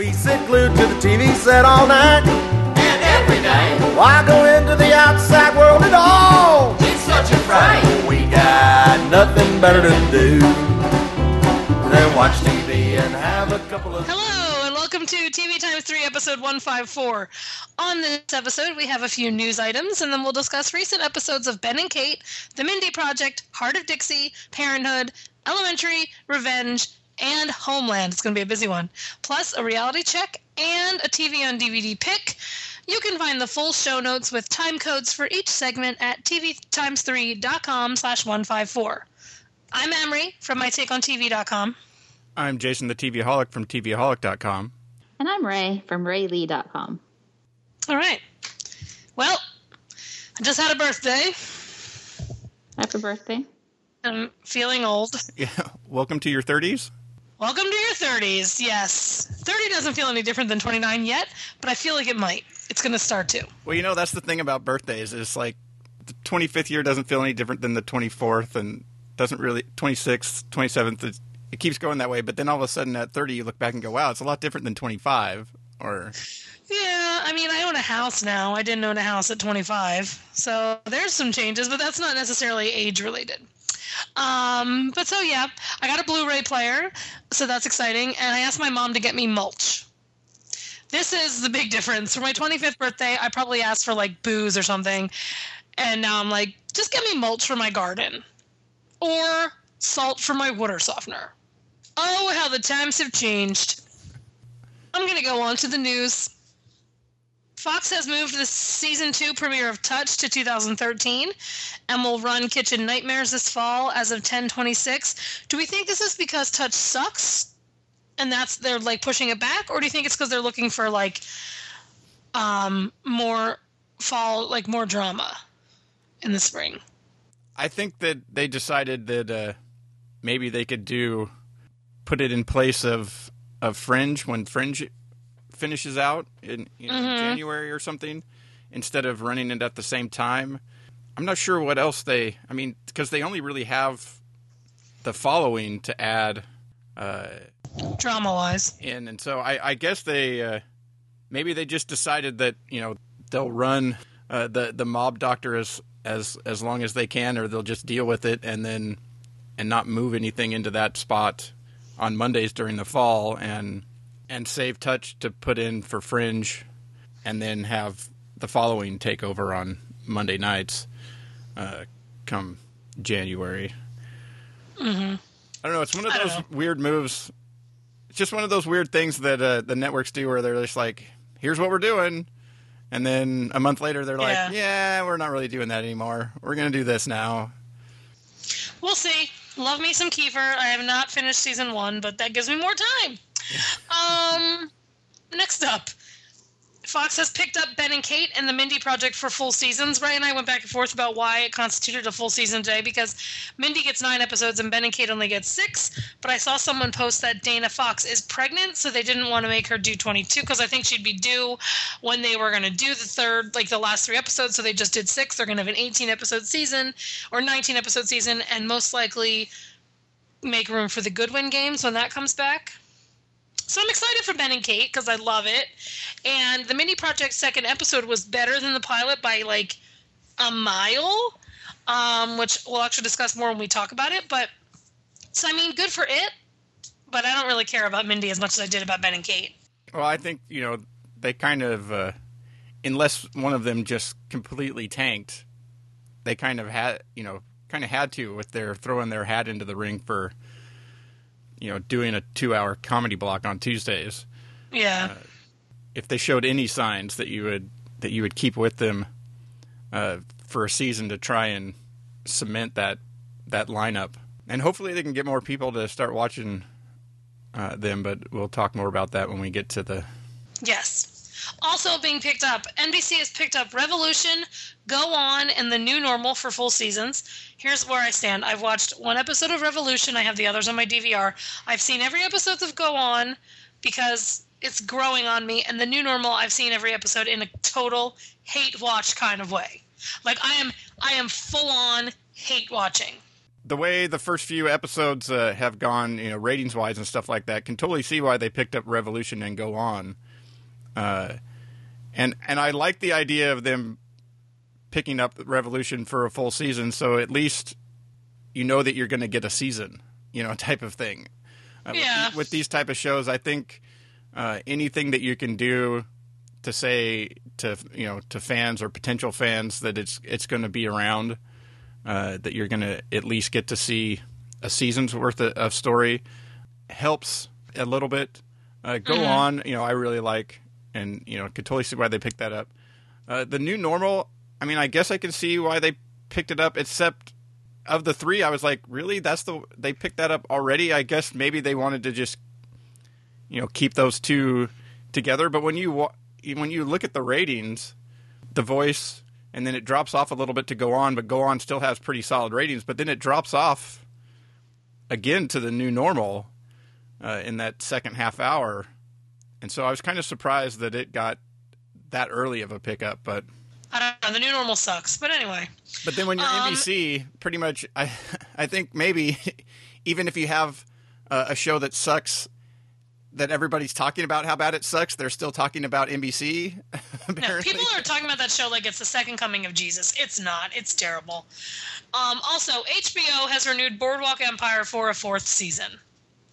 We sit glued to the TV set all night. And every day, Why go into the outside world at all? it's such a fright. We got nothing better to do than watch TV and have a couple of. Hello, and welcome to TV Times 3, episode 154. On this episode, we have a few news items, and then we'll discuss recent episodes of Ben and Kate, The Mindy Project, Hart of Dixie, Parenthood, Elementary, Revenge, and Homeland. It's going to be a busy one. Plus, a reality check and a TV on DVD pick. You can find the full show notes with time codes for each segment at tvtimes3.com slash 154. I'm Amrie from mytakeontv.com. I'm Jason the TVaholic from TVaholic.com. And I'm Rae from raelee.com. All right. Well, I just had a birthday. Happy birthday. I'm feeling old. Yeah, welcome to your 30s. Welcome to your 30s. Yes. 30 doesn't feel any different than 29 yet, but I feel like it might. It's going to start to. Well, you know that's the thing about birthdays is like the 25th year doesn't feel any different than the 24th, and doesn't really 26th, 27th. It, it keeps going that way, but then all of a sudden at 30 you look back and go, wow, it's a lot different than 25. Or Yeah, I mean, I own a house now. I didn't own a house at 25. So there's some changes, but that's not necessarily age related. Um, but so yeah, I got a Blu-ray player, so that's exciting. And I asked my mom to get me mulch. This is the big difference. For my 25th birthday, I probably asked for like booze or something, and now I'm like, just get me mulch for my garden, or salt for my water softener. Oh, how the times have changed. I'm gonna go on to the news. Fox has moved the season two premiere of Touch to 2013 and will run Kitchen Nightmares this fall as of 1026. Do we think this is because Touch sucks and that's they're like pushing it back, or do you think it's because they're looking for like um more fall like more drama in the spring? I think that they decided that uh, maybe they could do put it in place of of Fringe when Fringe finishes out in know, January or something instead of running it at the same time. I'm not sure what else they. I mean, because they only really have the following to add uh, Drama wise. in, and so I, I guess they uh, maybe they just decided that you know they'll run uh, the the mob doctor as as as long as they can, or they'll just deal with it and then and not move anything into that spot on Mondays during the fall and and save touch to put in for Fringe, and then have the following take over on Monday nights, uh, come January. I don't know. It's one of those weird moves. It's just one of those weird things that uh, the networks do, where they're just like, "Here's what we're doing," and then a month later, they're like, Yeah. "Yeah, we're not really doing that anymore. We're going to do this now." We'll see. Love me some Kiefer. I have not finished season one, but that gives me more time. Um, next up, Fox has picked up Ben and Kate and the Mindy Project for full seasons. Rae and I went back and forth about why it constituted a full season today because Mindy gets nine episodes and Ben and Kate only get six. But I saw someone post that Dana Fox is pregnant, so they didn't want to make her do 22 because I think she'd be due when they were going to do the third, like the last three episodes. So they just did six. They're going to have an 18 episode season or 19 episode season, and most likely make room for the Goodwin games when that comes back. So I'm excited for Ben and Kate because I love it. And the Mindy project second episode was better than the pilot by like a mile, um, which we'll actually discuss more when we talk about it. But so I mean, good for it. But I don't really care about Mindy as much as I did about Ben and Kate. Well, I think you know they kind of, uh, unless one of them just completely tanked, they kind of had you know kind of had to with their throwing their hat into the ring for you know doing a two-hour comedy block on Tuesdays. Yeah. If they showed any signs that you would that you would keep with them uh, for a season to try and cement that that lineup, and hopefully they can get more people to start watching uh, them. But we'll talk more about that when we get to the Yes. Also being picked up, NBC has picked up Revolution, Go On, and The New Normal for full seasons. Here's where I stand. I've watched one episode of Revolution. I have the others on my DVR. I've seen every episode of Go On because it's growing on me. And The New Normal, I've seen every episode in a total hate watch kind of way. Like I am, I am full on hate watching. the way the first few episodes uh, have gone, you know, ratings wise and stuff like that, can totally see why they picked up Revolution and go on. Uh, and and I like the idea of them picking up Revolution for a full season, so at least you know that you're going to get a season, you know, type of thing. Uh, Yeah. with, with these type of shows, I think uh, anything that you can do to say to you know to fans or potential fans that it's it's going to be around, uh, that you're going to at least get to see a season's worth of, of story helps a little bit. Uh, go on, you know, I really like, and you know, I could totally see why they picked that up. Uh, the new normal, I mean, I guess I can see why they picked it up. Except of the three, I was like, really, that's the they picked that up already. I guess maybe they wanted to just, you know, keep those two together. But when you when you look at the ratings, the voice, and then it drops off a little bit to go on, but go on still has pretty solid ratings. But then it drops off again to the new normal uh, in that second half hour, and so I was kind of surprised that it got that early of a pickup. But I don't know. The new normal sucks. But anyway, but then when you're Um, NBC, pretty much, I I think maybe even if you have uh, a show that sucks. That everybody's talking about how bad it sucks. They're still talking about NBC. no, people are talking about that show like it's the second coming of Jesus. It's not. It's terrible. Um, also, HBO has renewed Boardwalk Empire for a fourth season,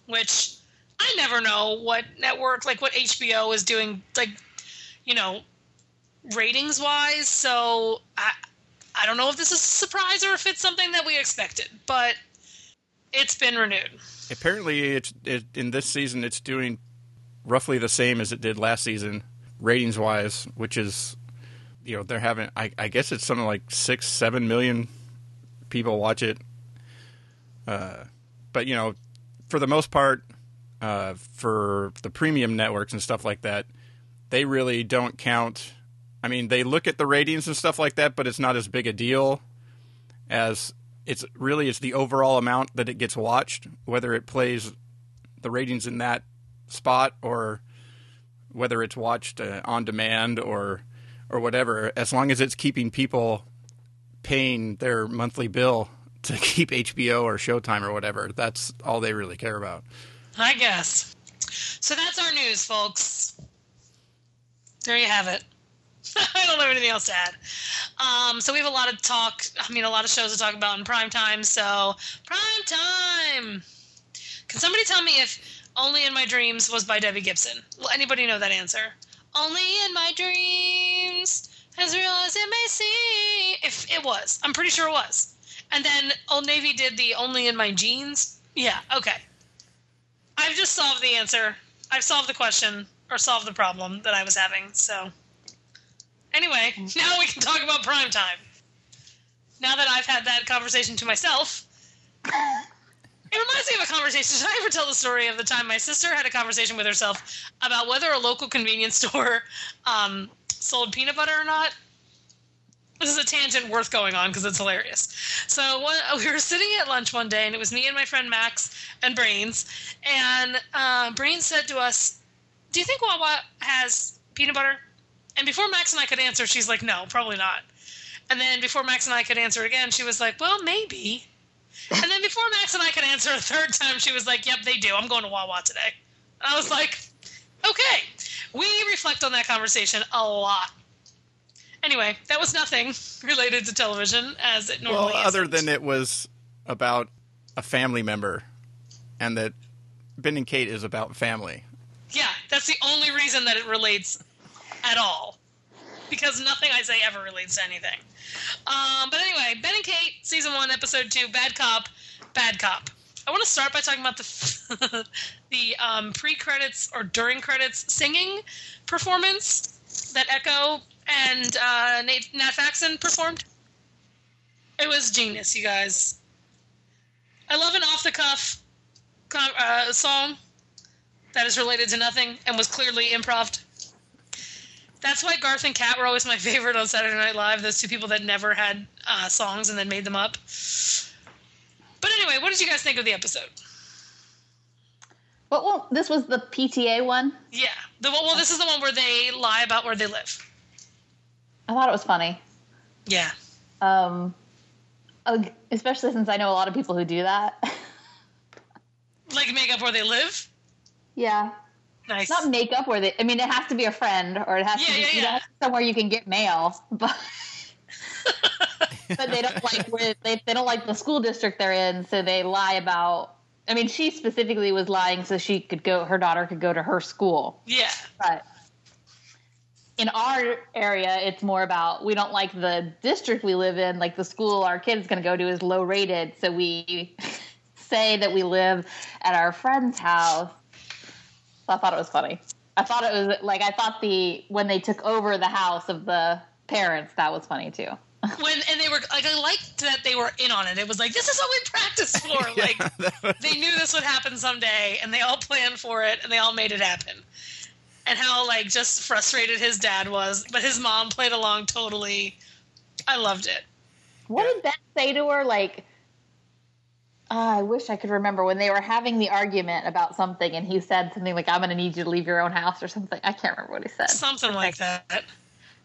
which I never know what network, like what HBO is doing, like, you know, ratings wise. So I, I don't know if this is a surprise or if it's something that we expected, but it's been renewed. Apparently, it's it, in this season. It's doing roughly the same as it did last season, ratings wise, which is, you know, they're having. I, I guess it's something like six, seven million people watch it. Uh, but you know, for the most part, uh, for the premium networks and stuff like that, they really don't count. I mean, they look at the ratings and stuff like that, but it's not as big a deal as it's really it's the overall amount that it gets watched, whether it plays the ratings in that spot or whether it's watched uh, on demand or or whatever. As long as it's keeping people paying their monthly bill to keep HBO or Showtime or whatever, that's all they really care about. I guess. So that's our news, folks. There you have it. I don't have anything else to add. Um, so we have a lot of talk. I mean, a lot of shows to talk about in prime time. So prime time. Can somebody tell me if "Only in My Dreams" was by Debbie Gibson? Will anybody know that answer? Only in my dreams, as real as it may seem. If it was, I'm pretty sure it was. And then Old Navy did the "Only in My Jeans." Yeah. Okay. I've just solved the answer. I've solved the question or solved the problem that I was having. So, anyway, now we can talk about prime time. Now that I've had that conversation to myself, it reminds me of a conversation. Did I ever tell the story of the time my sister had a conversation with herself about whether a local convenience store um, sold peanut butter or not? This is a tangent worth going on because it's hilarious. So one, we were sitting at lunch one day, and it was me and my friend Max and Brains. And uh, Brains said to us, "Do you think Wawa has peanut butter?" And before Max and I could answer, she's like, "No, probably not." And then before Max and I could answer again, she was like, "Well, maybe." And then before Max and I could answer a third time, she was like, "Yep, they do. I'm going to Wawa today." And I was like, "Okay." We reflect on that conversation a lot. Anyway, that was nothing related to television as it normally Well, is. other than it was about a family member, and that Ben and Kate is about family. Yeah, that's the only reason that it relates at all. Because nothing I say ever relates to anything. Um, but anyway, Ben and Kate, season one, episode two, Bad Cop, Bad Cop. I want to start by talking about the the um, pre-credits or during credits singing performance that Echo and uh, Nate, Nat Faxon performed. It was genius, you guys. I love an off-the-cuff uh, song that is related to nothing and was clearly improv. That's why Garth and Kat were always my favorite on Saturday Night Live. Those two people that never had uh, songs and then made them up. But anyway, what did you guys think of the episode? But well, this was the PTA one. Yeah, the well, this is the one where they lie about where they live. I thought it was funny. Yeah, Um, especially since I know a lot of people who do that. Like makeup where they live. yeah, Nice. not makeup where they. I mean, it has to be a friend or it has Yeah, to be yeah, yeah. somewhere you can get mail, but. but they don't like where they, they don't like the school district they're in, so they lie about. I mean, she specifically was lying so she could go. Her daughter could go to her school, yeah. but in our area, it's more about we don't like the district we live in. Like the school our kid's going to go to is low rated, so we say that we live at our friend's house. So I thought it was funny. I thought it was like I thought the when they took over the house of the parents, that was funny too. When and they were like, I liked that they were in on it. It was like this is what we practiced for. Like they knew this would happen someday, and they all planned for it, and they all made it happen. And how like just frustrated his dad was, but his mom played along totally. I loved it. What did Ben say to her? Like, ah, I wish I could remember when they were having the argument about something, and he said something like, "I'm going to need you to leave your own house" or something. I can't remember what he said. Something like that.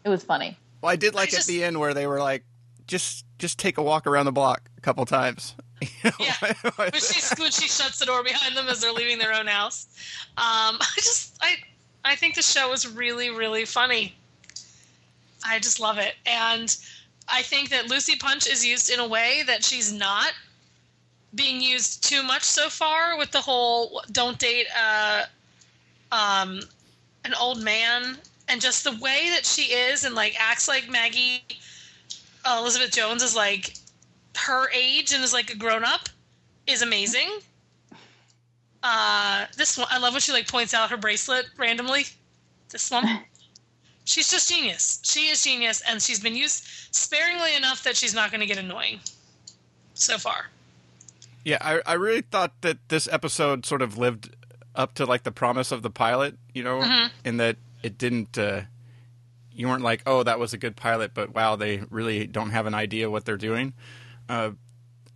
It was funny. Well, I did like I just- at the end where they were like, just just take a walk around the block a couple times. You know? Yeah. when she when she shuts the door behind them as they're leaving their own house. Um, I just I I think the show is really really funny. I just love it, and I think that Lucy Punch is used in a way that she's not being used too much so far with the whole don't date uh, um, an old man and just the way that she is and like acts like Maggie uh, Elizabeth Jones is like her age and is like a grown up is amazing. Uh, this one, I love when she like points out her bracelet randomly. This one, she's just genius. She is genius, and she's been used sparingly enough that she's not going to get annoying. So far, Yeah, I, I really thought that this episode sort of lived up to like the promise of the pilot, you know, Mm-hmm. in that it didn't. Uh, you weren't like, oh, that was a good pilot, but wow, they really don't have an idea what they're doing. Uh,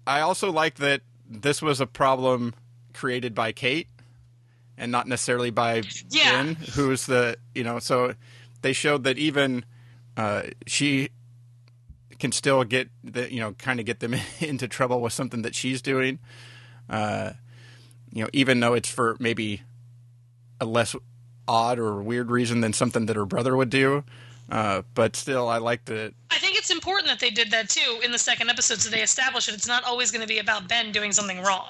I also like that this was a problem created by Kate and not necessarily by Yeah. Ben, who's the you know. So they showed that even uh, she can still get the you know kind of get them into trouble with something that she's doing. Uh, you know, even though it's for maybe a less odd or weird reason than something that her brother would do. Uh, but still, I like the I think it's important that they did that too in the second episode, so they establish it. It's not always going to be about Ben doing something wrong.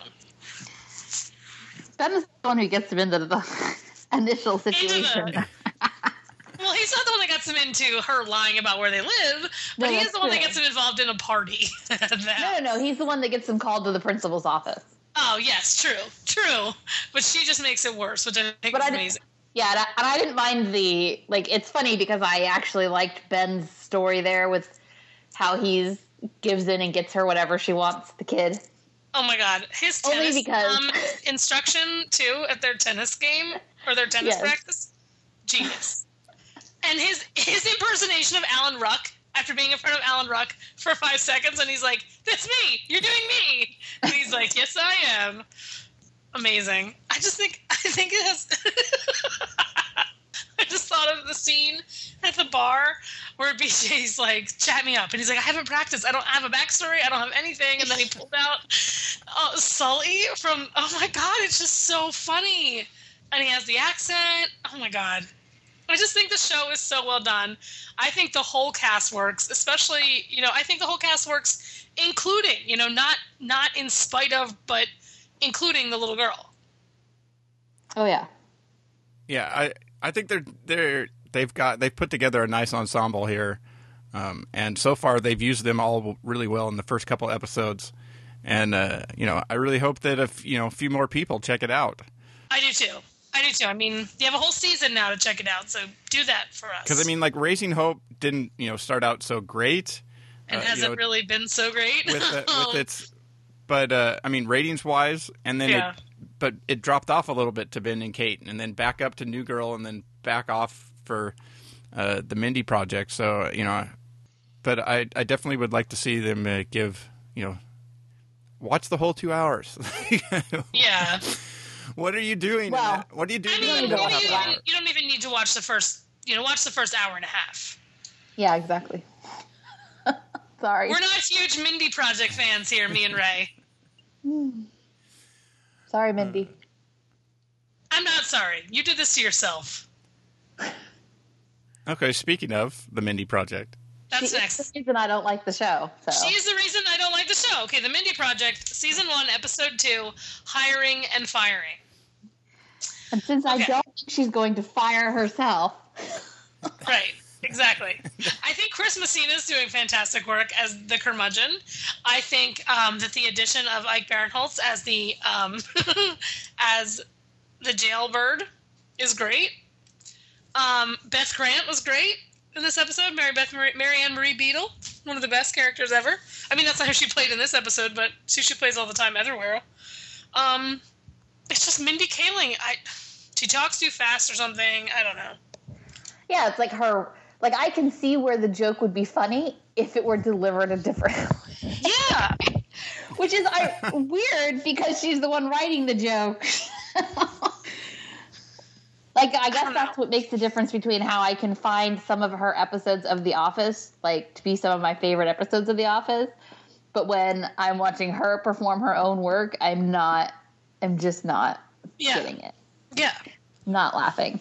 Ben is the one who gets them into the initial situation. Well, he's not the one that gets him into her lying about where they live, but No, he is the one that gets him involved in a party. That- No, no. He's the one that gets them called to the principal's office. Oh, yes, true, true. But she just makes it worse, which I think But is I- amazing. Yeah, and I, and I didn't mind the like. It's funny because I actually liked Ben's story there with how he's gives in and gets her whatever she wants. The kid. Oh my god, his Only tennis because- um, instruction too at their tennis game or their tennis Yes. practice, genius. And his his impersonation of Alan Ruck after being in front of Alan Ruck for five seconds, and he's like, "That's me. You're doing me." And he's like, "Yes, I am." Amazing. I just think I think it has. I just thought of the scene at the bar where BJ's like, chat me up. And he's like, I haven't practiced. I don't have a backstory. I don't have anything. And then he pulled out uh, Sully from, oh my God, it's just so funny. And he has the accent. Oh my God. I just think the show is so well done. I think the whole cast works, especially, you know, I think the whole cast works, including, you know, not not in spite of, but including the little girl. Oh yeah. yeah. I I think they're they're they've got they've put together a nice ensemble here, um, and so far they've used them all really well in the first couple episodes, and uh, you know I really hope that if you know a few more people check it out. I do too. I do too. I mean, you have a whole season now to check it out, so do that for us. Because I mean, like Raising Hope didn't you know start out so great, and uh, hasn't know, really been so great. with the, with its, but uh, I mean ratings wise, and then Yeah. it, but it dropped off a little bit to Ben and Kate, and then back up to New Girl, and then back off for uh, the Mindy project. So you know, but I I definitely would like to see them uh, give you know. Watch the whole two hours. yeah. what are you doing? Well, what are you doing? I mean, you, don't middle you, to half watch. hour? you don't even need to watch the first. You know, watch the first hour and a half. Yeah, exactly. Sorry. We're not huge Mindy Project fans here, me and Rae. Sorry, hmm. Mindy. I'm not sorry. You did this to yourself. Okay, speaking of the Mindy Project, That's She is next. the reason I don't like the show. So She's the reason I don't like the show. Okay, the Mindy Project, season one, episode two, hiring and firing. and since I don't think she's going to fire herself, Right, exactly. I think Chris Messina is doing fantastic work as the curmudgeon. I think um, that the addition of Ike Barinholtz as the um, as the jailbird is great. Um, Beth Grant was great in this episode. Mary Beth Marie, Mary Ann Marie Beadle, one of the best characters ever. I mean, that's not how she played in this episode, but she she plays all the time everywhere. Um, it's just Mindy Kaling. I she talks too fast or something. I don't know. yeah, it's like her. Like I can see where the joke would be funny if it were delivered a different way. Yeah. Which is I, weird because she's the one writing the joke. like I guess don't that's know. what makes the difference between how I can find some of her episodes of The Office like to be some of my favorite episodes of The Office, but when I'm watching her perform her own work, I'm not. I'm just not Yeah. getting it. Yeah. Not laughing.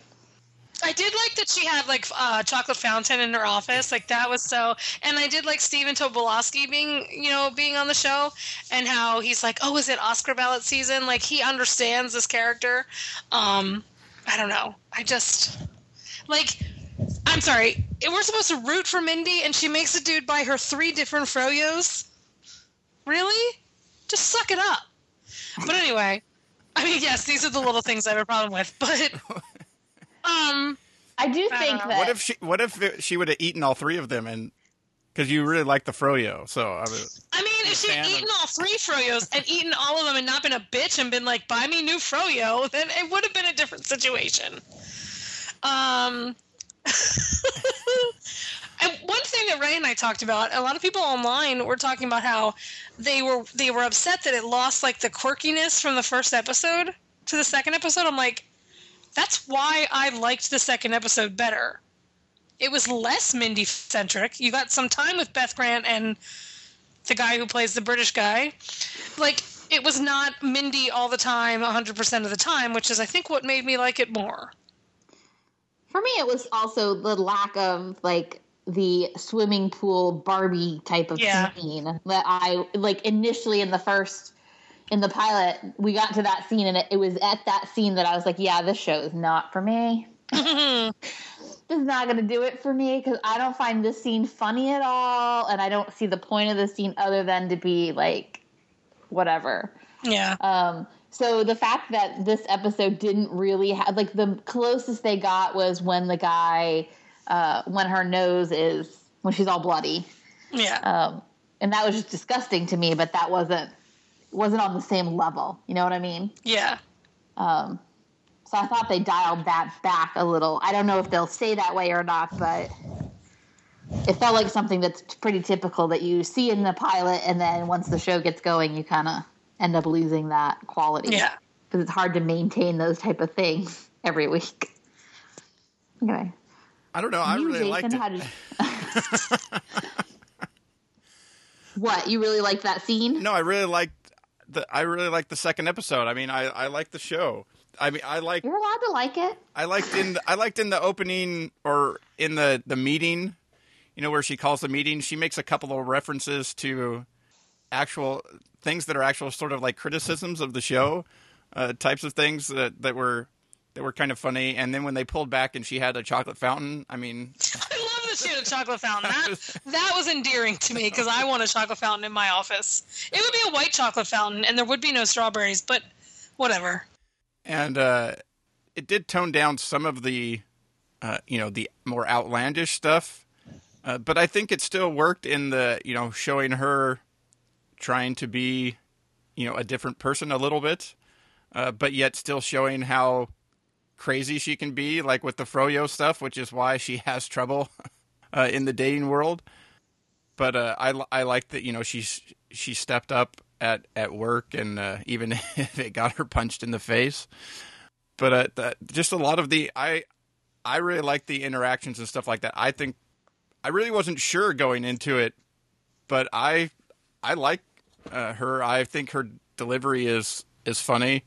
I did like that she had like uh, chocolate fountain in her office. Like that was so. And I did like Stephen Tobolowsky being, you know, being on the show, and how he's like, oh, is it Oscar ballot season? Like he understands this character. Um, I don't know. I just like. I'm sorry. We're supposed to root for Mindy, and she makes a dude buy her three different froyos. Really? Just suck it up. But anyway, I mean, yes, these are the little things I have a problem with, but um. I do I think don't that what if she what if she would have eaten all three of them and because you really like the froyo, so I was I mean, if she'd fan of- eaten all three froyos and eaten all of them and not been a bitch and been like, buy me new froyo, then it would have been a different situation. Um, and one thing that Rae and I talked about, a lot of people online were talking about how they were they were upset that it lost like the quirkiness from the first episode to the second episode. I'm like, that's why I liked the second episode better. It was less Mindy centric. You got some time with Beth Grant and the guy who plays the British guy. Like it was not Mindy all the time, 100% of the time, which is I think what made me like it more. For me, it was also the lack of like the swimming pool Barbie type of Yeah. scene that I like initially in the first in the pilot. We got to that scene, and it, it was at that scene that I was like, "Yeah, this show is not for me. this is not going to do it for me because I don't find this scene funny at all, and I don't see the point of the scene other than to be like whatever." Yeah. Um, so the fact that this episode didn't really have like the closest they got was when the guy uh, when her nose is when she's all bloody, Yeah. um, and that was just disgusting to me. But that wasn't wasn't on the same level. You know what I mean? yeah. Um, so I thought they dialed that back a little. I don't know if they'll stay that way or not, but it felt like something that's pretty typical that you see in the pilot, and then once the show gets going, you kind of end up losing that quality. Yeah. because it's hard to maintain those type of things every week. Anyway, I don't know. I you, really liked Jason, it. how did- what you really liked that scene? No, I really liked the I really liked the second episode. I mean, I I liked the show. I mean, I like You're allowed to like it. I liked in the, I liked in the opening or in the the meeting, you know, where she calls the meeting. She makes a couple of references to actual things that are actual sort of like criticisms of the show, uh, types of things that that were that were kind of funny. And then when they pulled back and she had a chocolate fountain, I mean, I love that she had a chocolate fountain. That, that was endearing to me because I want a chocolate fountain in my office. It would be a white chocolate fountain and there would be no strawberries, but whatever. and uh, it did tone down some of the, uh, you know, the more outlandish stuff. Uh, but I think it still worked in the, you know, showing her trying to be, you know, a different person a little bit, uh, but yet still showing how crazy she can be, like with the Froyo stuff, which is why she has trouble uh, in the dating world. But uh, I I like that you know she's she stepped up at at work, and uh, even if it got her punched in the face. But uh, that, just a lot of the I I really like the interactions and stuff like that. I think I really wasn't sure going into it but I I like uh, her. I think her delivery is is funny.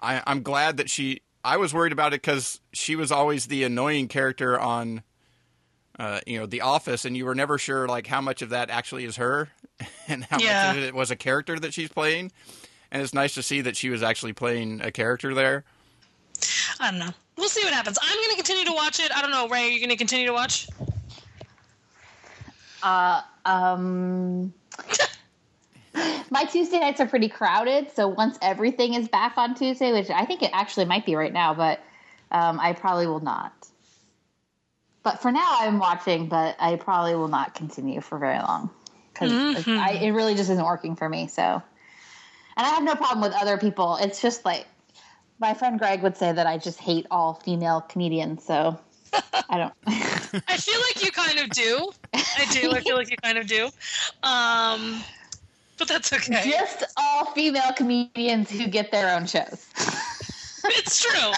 I, I'm glad that she. I was worried about it because she was always the annoying character on, uh, you know, The Office, and you were never sure like how much of that actually is her, and how Yeah. much of it was a character that she's playing. And it's nice to see that she was actually playing a character there. I don't know. We'll see what happens. I'm going to continue to watch it. I don't know, Rae. Are you going to continue to watch? Uh, um, my Tuesday nights are pretty crowded, so once everything is back on Tuesday, which I think it actually might be right now, but um, I probably will not. But for now, I'm watching, but I probably will not continue for very long because it really just isn't working for me. So, and I have no problem with other people. It's just like my friend Greg would say that I just hate all female comedians. So I don't. I feel like you kind of do. I do. I feel like you kind of do. Um, but that's okay. just all female comedians who get their own shows. It's true.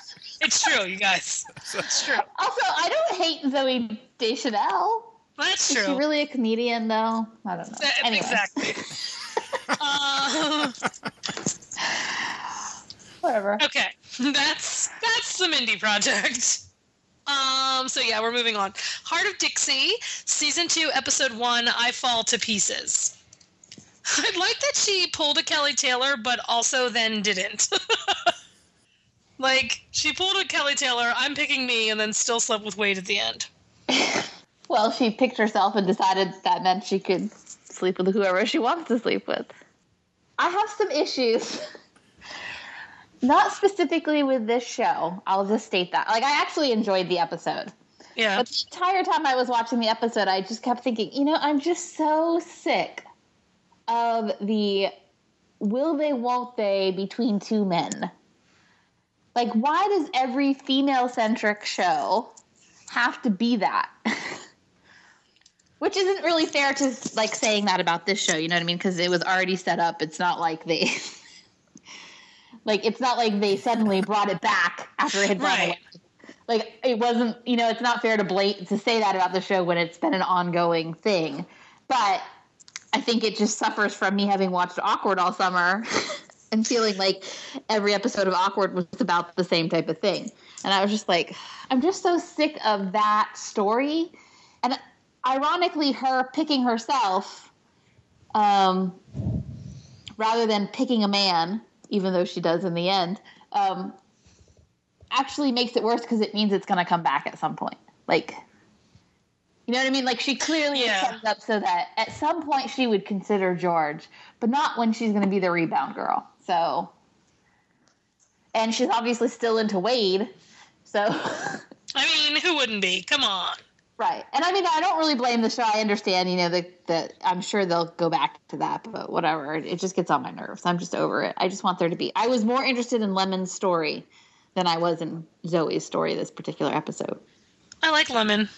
It's true, you guys. It's true. Also, I don't hate Zooey Deschanel. That's Is true. she really a comedian, though? I don't know. Uh, Anyway, Exactly. um, whatever. okay, that's that's the Mindy project. Um, so yeah, we're moving on. Hart of Dixie, season two, episode one. I fall to pieces. I'd like that she pulled a Kelly Taylor, but also then didn't. Like she pulled a Kelly Taylor. I'm picking me, and then still slept with Wade at the end. Well, she picked herself and decided that meant she could sleep with whoever she wants to sleep with. I have some issues. Not specifically with this show. I'll just state that. Like, I actually enjoyed the episode. Yeah. But the entire time I was watching the episode, I just kept thinking, you know, I'm just so sick of the will they, won't they between two men. Like, why does every female centric show have to be that? Which isn't really fair to like saying that about this show, you know what I mean? Because it was already set up. It's not like they, like, it's not like they suddenly brought it back after it had run away like it wasn't you know it's not fair to blate to say that about the show when it's been an ongoing thing but i think it just suffers from me having watched awkward all summer and feeling like every episode of awkward was about the same type of thing and i was just like i'm just so sick of that story and ironically her picking herself um, rather than picking a man even though she does in the end um, actually makes it worse because it means it's going to come back at some point. Like, you know what I mean? Like, she clearly Yeah. set it up so that at some point she would consider George, but not when she's going to be the rebound girl. So, and she's obviously still into Wade. So, I mean, who wouldn't be? Come on. right. And I mean, I don't really blame the show. I understand, you know, that that I'm sure they'll go back to that, but whatever. It just gets on my nerves. I'm just over it. I just want there to be. I was more interested in Lemon's story than I was in Zoe's story this particular episode. I like Lemon.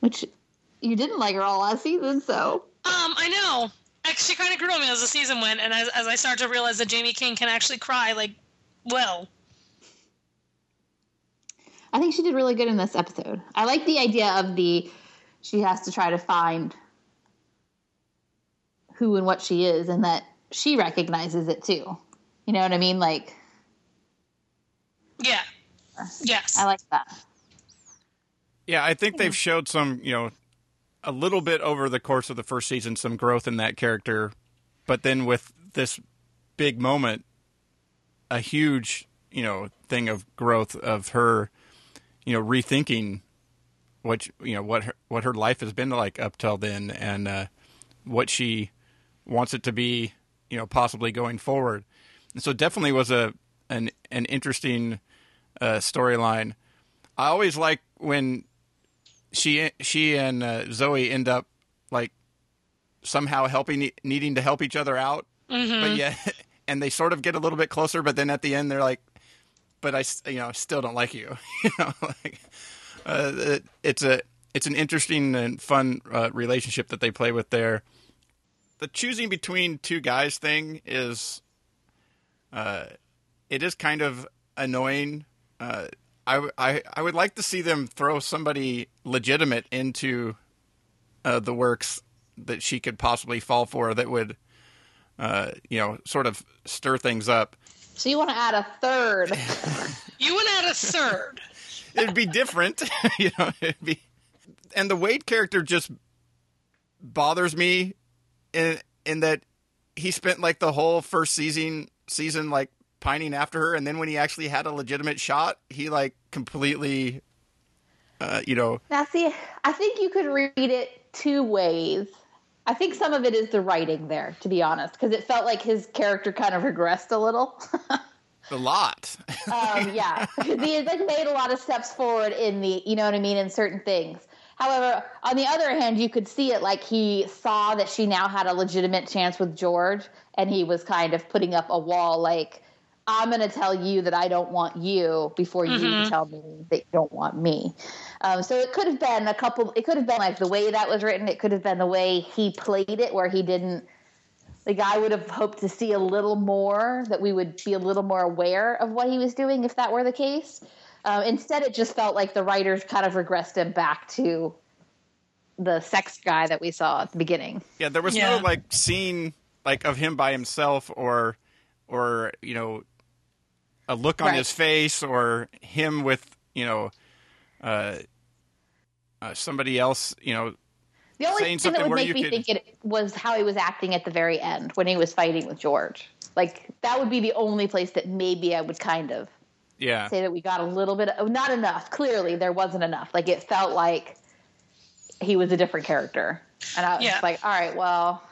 Which you didn't like her all last season, so Um, I know. Like, She kind of grew on me as the season went, and as, as I start to realize that Jaime King can actually cry, like, well, I think she did really good in this episode. I like the idea of the she has to try to find who and what she is and that she recognizes it too. You know what I mean? Like yeah, yes, I like that. Yeah, I think they've showed some, you know, a little bit over the course of the first season, some growth in that character. But then with this big moment, a huge, you know, thing of growth of her, you know, rethinking what you know what her, what her life has been like up till then, and uh, what she wants it to be, you know, possibly going forward. And so definitely was a an an interesting uh, storyline. I always like when she she and uh, Zoe end up like somehow helping needing to help each other out, but yeah, and they sort of get a little bit closer. But then at the end, they're like, "But I, you know, still don't like you." you know, like uh, it, it's a it's an interesting and fun uh, relationship that they play with there. The choosing between two guys thing is, uh, it is kind of annoying. I, I I would like to see them throw somebody legitimate into uh, the works that she could possibly fall for that would, uh, you know, sort of stir things up. So you want to add a third? You want to add a third. It'd be different, you know. It'd be, and the Wade character just bothers me in in that he spent like the whole first season season like pining after her, and then when he actually had a legitimate shot, he like completely, uh, you know, now, see, I think you could read it two ways. I think some of it is the writing there, to be honest, because it felt like his character kind of regressed a little. a lot. um, yeah, he had like made a lot of steps forward in the, you know what I mean, in certain things. However, on the other hand, you could see it like he saw that she now had a legitimate chance with George, and he was kind of putting up a wall, like, I'm going to tell you that I don't want you before you Mhm. tell me that you don't want me. Um, so it could have been a couple. It could have been like the way that was written. It could have been the way he played it, where he didn't. Like I would have hoped to see a little more, that we would be a little more aware of what he was doing if that were the case. Um, instead, it just felt like the writers kind of regressed him back to the sex guy that we saw at the beginning. Yeah, there was Yeah. no like scene like of him by himself or or you know a look on Right. his face or him with you know uh, uh somebody else you know The only Saying thing that something would make me could- think it was how he was acting at the very end when he was fighting with George. Like that would be the only place that maybe I would kind of yeah say that we got a little bit of, not enough. Clearly, there wasn't enough. Like it felt like he was a different character, and I was Yeah. like, all right, well.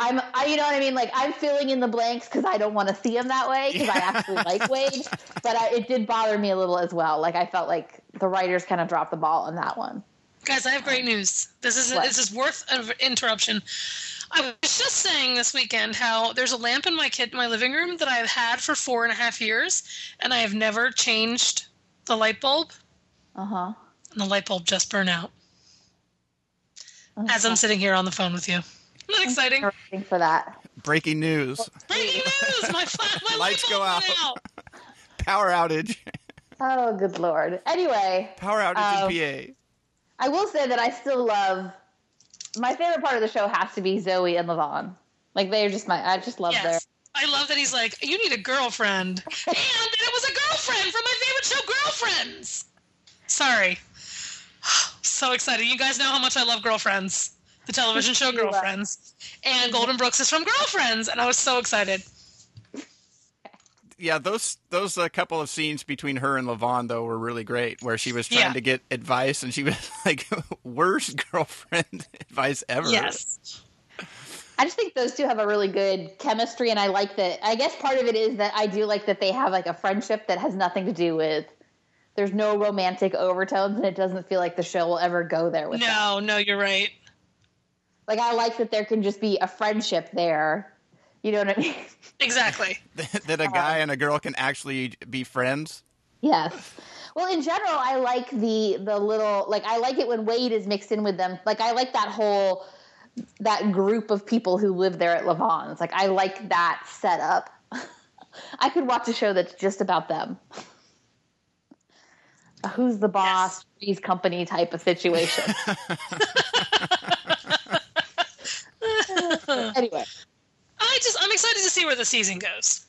I'm, I, you know what I mean? Like I'm filling in the blanks because I don't want to see him that way because I actually like Wade, but I, it did bother me a little as well. Like I felt like the writers kind of dropped the ball on that one. Guys, I have great news. This is What? this is worth an interruption. I was just saying this weekend how there's a lamp in my kid my living room that I've had for four and a half years, and I have never changed the light bulb, Uh huh. and the light bulb just burned out as I'm sitting here on the phone with you. Isn't that exciting? Waiting for that. breaking news Breaking news! My, fla- my Lights light go went out. out. power outage Oh, good lord. Anyway, power outage Um, in PA I will say that I still love. My favorite part of the show has to be Zoe and Lavon. Like they're just my. I just love their. I love that he's like, you need a girlfriend. and that it was a girlfriend from my favorite show, Girlfriends. Sorry. So excited. You guys know how much I love Girlfriends, the television show Girlfriends. And Golden Brooks is from Girlfriends, and I was so excited. yeah those those uh, couple of scenes between her and Lavon though were really great where she was trying Yeah. to get advice and she was like worst girlfriend advice ever Yes. I just think those two have a really good chemistry, and I like that. I guess part of it is that I do like that they have like a friendship that has nothing to do with. There's no romantic overtones, and it doesn't feel like the show will ever go there with that. No, no, you're right. Like I like that there can just be a friendship there. You know what I mean? Exactly. that a guy and a girl can actually be friends Yes. Well, in general, I like the the little like I like it when Wade is mixed in with them. Like I like that whole that group of people who live there at Lavon's. Like I like that setup. I could watch a show that's just about them. A Who's the boss? Three's company type of situation. anyway, I just, I'm excited to see where the season goes.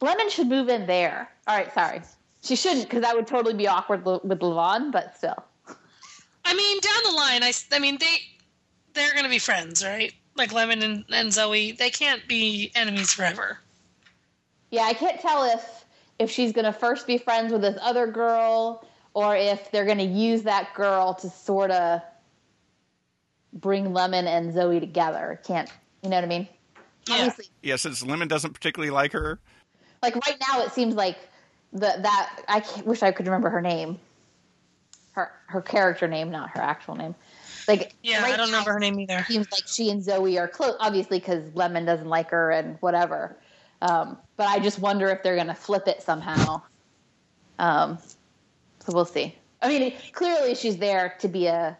Lemon should move in there. All right, sorry. She shouldn't because that would totally be awkward lo- with Lavon, but still. I mean, down the line, I I mean, they, they're going to be friends, right? Like Lemon and, and Zoe, they can't be enemies forever. Yeah, I can't tell if if she's going to first be friends with this other girl or if they're going to use that girl to sort of bring Lemon and Zoe together. Can't, you know what I mean? Yeah. Obviously, yeah since Lemon doesn't particularly like her like right now it seems like the that I can't, wish I could remember her name. Her her character name, not her actual name. Like Yeah, right I don't now, remember her name either. it seems like she and Zoe are close, obviously because Lemon doesn't like her and whatever. Um, but I just wonder if they're going to flip it somehow. Um, so we'll see. I mean, clearly she's there to be a,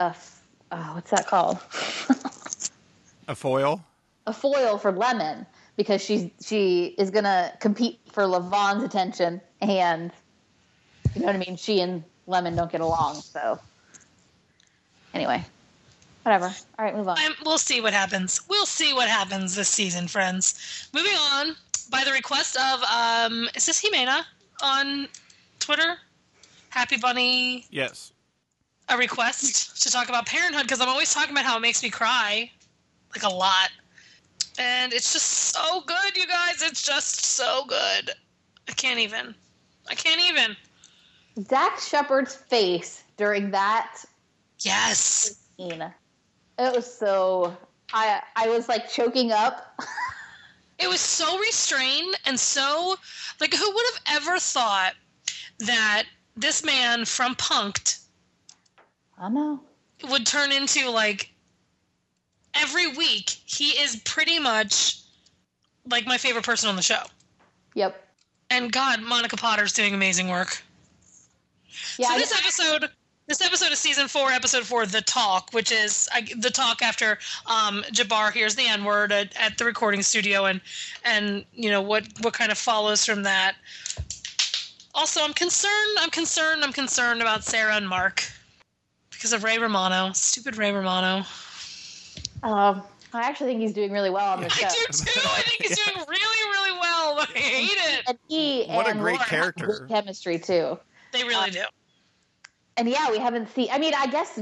a f- uh, what's that called? a foil a foil for Lemon because she's she is going to compete for Lavon's attention, and you know what I mean. She and Lemon don't get along, so anyway, Whatever. All right, move on. I'm, we'll see what happens. We'll see what happens this season, friends. Moving on, by the request of um, is this Jimena on Twitter? Happy Bunny, Yes. A request to talk about Parenthood because I'm always talking about how it makes me cry, like a lot, and it's just so good, you guys. It's just so good. I can't even. I can't even. Dax Shepard's face during that Yes. scene. It was so. I I was like choking up. It was so restrained and so like who would have ever thought that this man from Punked I know. would turn into like every week he is pretty much like my favorite person on the show. Yep. And God, Monica Potter's doing amazing work. Yeah. so this episode, this episode of season four, episode four, the talk, which is I, the talk after um, Jabbar hears the N word at, at the recording studio, and and you know what what kind of follows from that. Also, I'm concerned. I'm concerned. I'm concerned about Sarah and Mark because of Ray Romano. Stupid Ray Romano. um, I actually think he's doing really well on the show. I do too. I think he's doing really, really well. but I hate it. And he What a and great Lauren have character. good chemistry too. They really do. And yeah, we haven't seen. I mean, I guess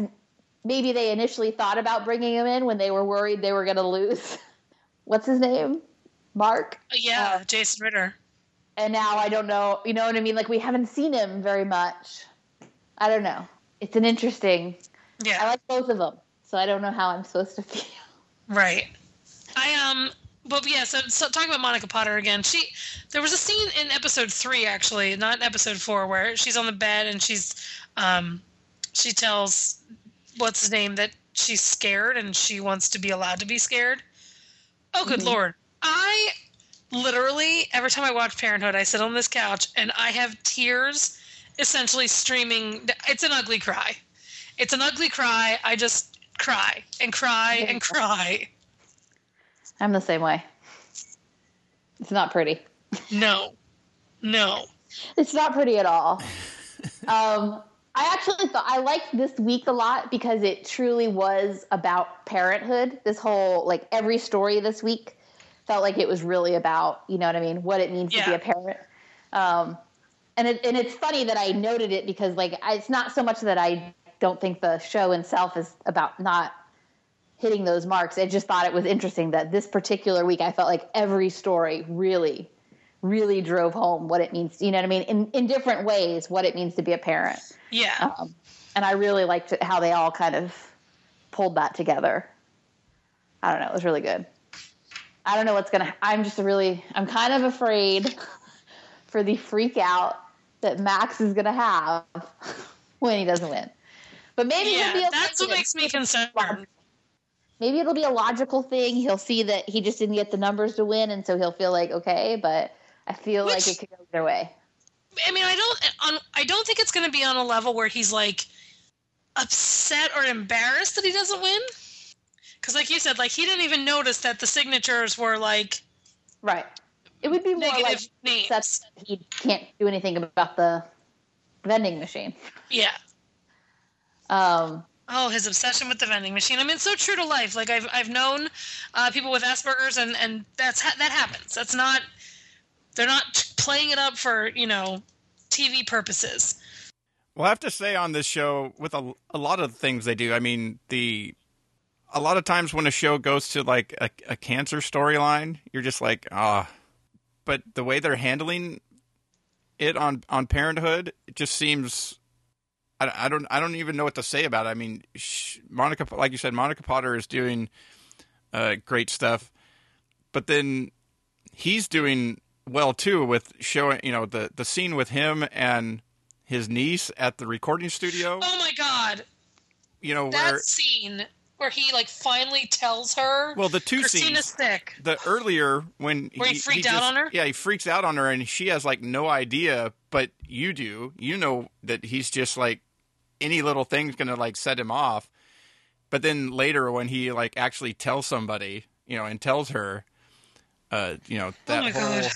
maybe they initially thought about bringing him in when they were worried they were going to lose. What's his name? Mark. Yeah, Uh, Jason Ritter. And now I don't know. You know what I mean? Like we haven't seen him very much. I don't know. It's an interesting. Yeah. I like both of them, so I don't know how I'm supposed to feel. Right. I um. But yeah, so, so talking about Monica Potter again, she there was a scene in episode three actually, not in episode four, where she's on the bed and she's um she tells what's his name that she's scared and she wants to be allowed to be scared. Oh good lord. I literally every time I watch Parenthood, I sit on this couch and I have tears essentially streaming it's an ugly cry. It's an ugly cry. I just cry and cry and cry. I'm the same way. It's not pretty. No. No. It's not pretty at all. um, I actually thought I liked this week a lot because it truly was about parenthood. This whole like every story this week felt like it was really about you know what I mean, what it means to be a parent. Um, and it, and it's funny that I noted it because like I, it's not so much that I don't think the show itself is about not hitting those marks. I just thought it was interesting that this particular week I felt like every story really really drove home what it means, you know what I mean, in, in different ways, what it means to be a parent. Yeah. Um, and I really liked it, how they all kind of pulled that together. I don't know, it was really good. I don't know what's going to, I'm just really, I'm kind of afraid for the freak out that Max is going to have when he doesn't win. But maybe yeah, it'll be a that's what makes me concerned. maybe it'll be a logical thing. He'll see that he just didn't get the numbers to win, and so he'll feel like okay. But I feel like it could go either way. I mean, I don't on I don't think it's going to be on a level where he's like upset or embarrassed that he doesn't win. Cuz like you said, like he didn't even notice that the signatures were like Right. It would be more like negative names. that he can't do anything about the vending machine. Yeah. Um, Oh, his obsession with the vending machine. I mean, it's so true to life. Like I've I've known uh, people with Asperger's, and and that's ha- that happens. That's not. They're not playing it up for you know, TV purposes. Well, I have to say on this show, with a, a lot of things they do, I mean, the a lot of times when a show goes to like a, a cancer storyline, you're just like, ah. But the way they're handling it on on Parenthood, it just seems. I, I don't. I don't even know what to say about it. I mean, sh- Monica, like you said, Monica Potter is doing uh, great stuff, but then he's doing well too with showing. You know, the the scene with him and his niece at the recording studio. Oh my god, You know that where scene where he like finally tells her. well the two Christina's scenes. sick. The earlier when Where he freaked out just- on her? Yeah, he freaks out on her, and she has like no idea. But you do. You know that he's just like any little thing's gonna like set him off. But then later, when he like actually tells somebody, you know, and tells her, uh, you know, that oh my whole god.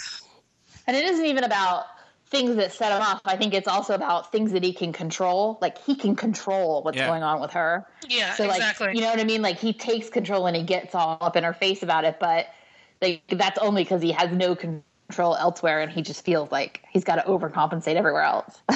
and it isn't even about things that set him off. I think it's also about things that he can control. Like he can control what's Yeah. going on with her. Yeah, So like, exactly. you know what I mean? Like he takes control and he gets all up in her face about it, but like that's only because he has no control elsewhere, and he just feels like he's got to overcompensate everywhere else.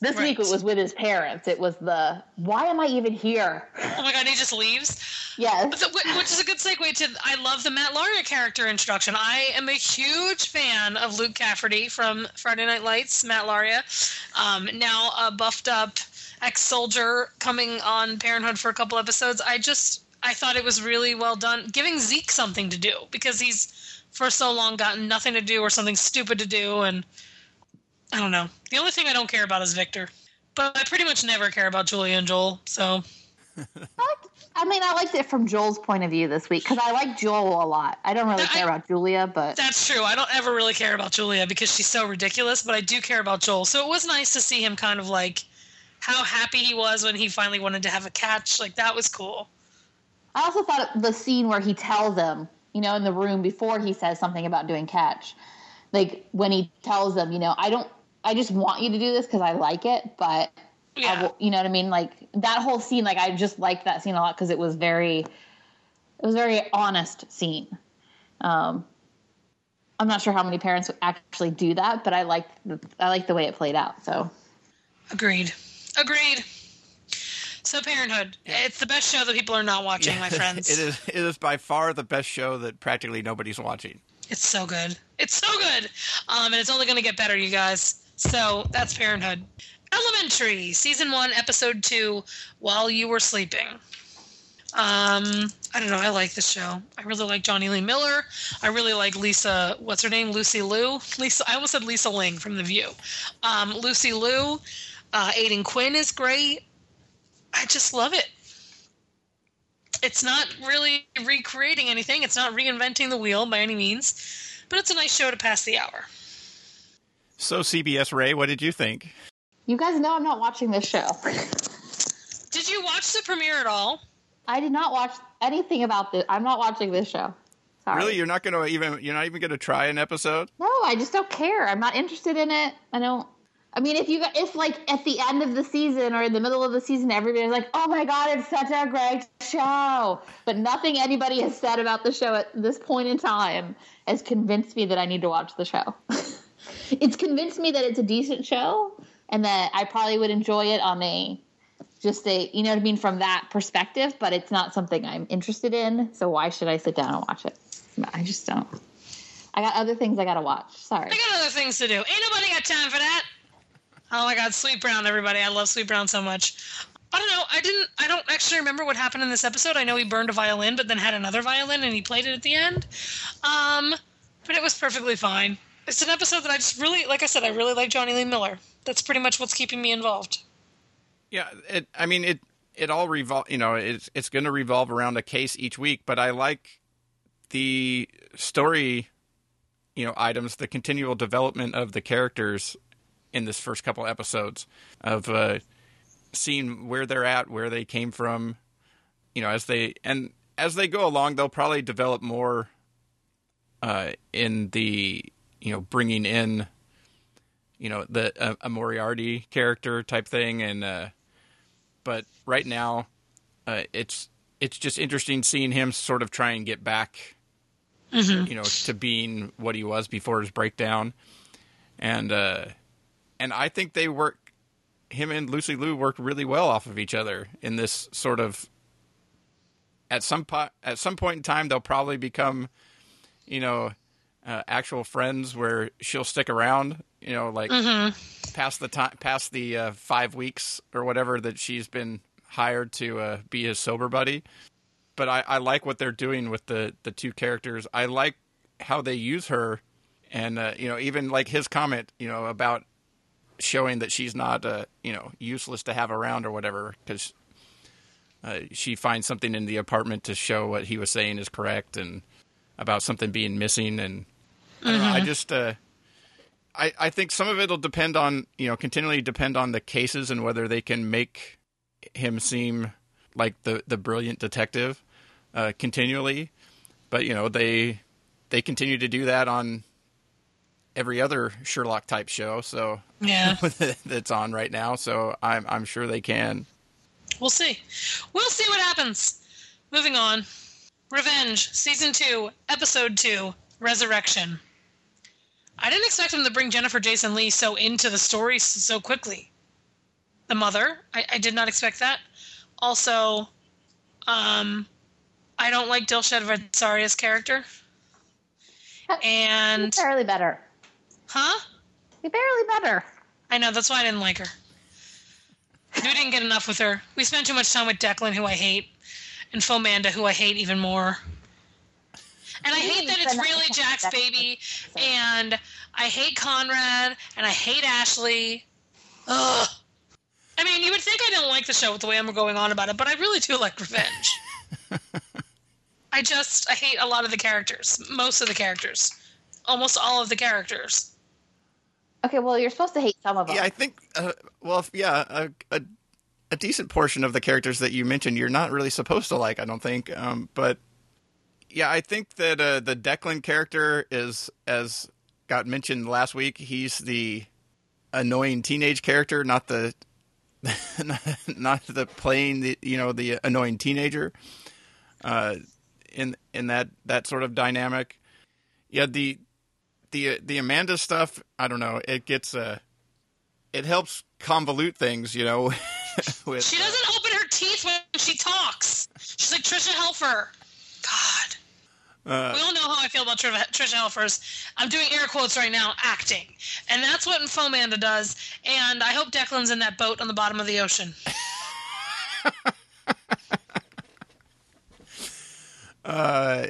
this Right. week it was with his parents. It was the why am I even here? oh my god, he just leaves. yes. So, which is a good segue to I love the Matt Lauria character introduction. I am a huge fan of Luke Cafferty from Friday Night Lights, Matt Lauria. Um, now a buffed up ex soldier coming on Parenthood for a couple episodes. I just I thought it was really well done, giving Zeke something to do because he's for so long gotten nothing to do or something stupid to do, and I don't know. The only thing I don't care about is Victor. But I pretty much never care about Julia and Joel, so I liked- I mean, I liked it from Joel's point of view this week because I like Joel a lot. I don't really I- care about Julia, but That's true. I don't ever really care about Julia because she's so ridiculous, but I do care about Joel. So it was nice to see him kind of like how happy he was when he finally wanted to have a catch. Like that was cool. I also thought the scene where he tells him, you know, in the room before he says something about doing catch, like when he tells them, you know, I don't, I just want you to do this because I like it, but Yeah. will, you know what I mean? Like that whole scene, like I just liked that scene a lot because it was very, it was a very honest scene. Um, I'm not sure how many parents would actually do that, but I like the, I liked the way it played out. So Agreed. Agreed. So Parenthood, it's the best show that people are not watching, my friends. it is it is by far the best show that practically nobody's watching. It's so good. It's so good. Um, and it's only going to get better, you guys. So that's Parenthood. Elementary, season one, episode two, While You Were Sleeping. Um, I don't know. I like this show. I really like Jonny Lee Miller. I really like Lisa. What's her name? Lucy Liu. Lisa. I almost said Lisa Ling from The View. Um, Lucy Liu. Uh, Aidan Quinn is great. I just love it. It's not really recreating anything. It's not reinventing the wheel by any means, but it's a nice show to pass the hour. So CBS Rae, what did you think? you guys know I'm not watching this show. Did you watch the premiere at all? I did not watch anything about this. I'm not watching this show. Sorry. Really, you're not going to even you're not even going to try an episode? No, I just don't care. I'm not interested in it. I don't. I mean, if you got- if like at the end of the season or in the middle of the season, everybody's like, "Oh my god, it's such a great show," but nothing anybody has said about the show at this point in time has convinced me that I need to watch the show. it's convinced me that it's a decent show and that I probably would enjoy it on a just a you know what I mean from that perspective, but it's not something I'm interested in. So why should I sit down and watch it? I just don't. I got other things I got to watch. Sorry. I got other things to do. Ain't nobody got time for that. Oh my God, Sweet Brown, everybody! I love Sweet Brown so much. I don't know. I didn't. I don't actually remember what happened in this episode. I know he burned a violin, but then had another violin, and he played it at the end. Um, but it was perfectly fine. It's an episode that I just really, like I said, I really like Jonny Lee Miller. That's pretty much what's keeping me involved. Yeah, it. I mean, it. It all revolve, You know, it's it's going to revolve around a case each week. But I like the story, you know, items, the continual development of the characters in this first couple episodes of uh, seeing where they're at, where they came from. You know, as they and as they go along, they'll probably develop more uh, in the you know bringing in you know the a, a Moriarty character type thing, and uh, but right now uh, it's it's just interesting seeing him sort of try and get back, you know, to being what he was before his breakdown, and uh, and I think they work. Him and Lucy Liu worked really well off of each other in this sort of. At some po- at some point in time, they'll probably become, you know, uh, actual friends where she'll stick around. You know, like past the time, past the uh, five weeks or whatever that she's been hired to uh, be his sober buddy. But I, I like what they're doing with the the two characters. I like how they use her, and uh, you know, even like his comment, you know, about showing that she's not, uh, you know, useless to have around or whatever, because uh, she finds something in the apartment to show what he was saying is correct, and about something being missing, and I, know, I just. Uh, I, I think some of it'll depend on you know continually depend on the cases and whether they can make him seem like the the brilliant detective uh, continually, but you know they they continue to do that on every other Sherlock type show. So Yeah. that's on right now. So I'm I'm sure they can. We'll see. We'll see what happens. Moving on. Revenge, Season 2, Episode 2, Resurrection. I didn't expect him to bring Jennifer Jason Leigh so into the story so quickly. The mother, I, I did not expect that. Also, um, I don't like Dilshad Vadsaria's character. And, barely better. huh? You barely better. I know, that's why I didn't like her. We didn't get enough with her. We spent too much time with Declan, who I hate, and Fauxmanda, who I hate even more. And I hate that it's really Jack's baby, and I hate Conrad, and I hate Ashley. Ugh. I mean, you would think I don't like the show with the way I'm going on about it, but I really do like Revenge. I just I hate a lot of the characters, most of the characters, almost all of the characters. Okay, well, you're supposed to hate some of them. Yeah, I think. Uh, well, yeah, a, a a decent portion of the characters that you mentioned, you're not really supposed to like. I don't think. Um, but yeah, I think that uh, the Declan character is, as got mentioned last week, he's the annoying teenage character, not the not the playing the you know the annoying teenager. Uh, in in that that sort of dynamic. Yeah, the the the Amanda stuff, I don't know. It gets uh, it helps convolute things, you know. with She doesn't open her teeth when she talks. She's like Tricia Helfer. Uh, We all know how I feel about Tr- Tricia Helfer's. I'm doing air quotes right now, acting. And that's what Fauxmanda does. And I hope Declan's in that boat on the bottom of the ocean. uh,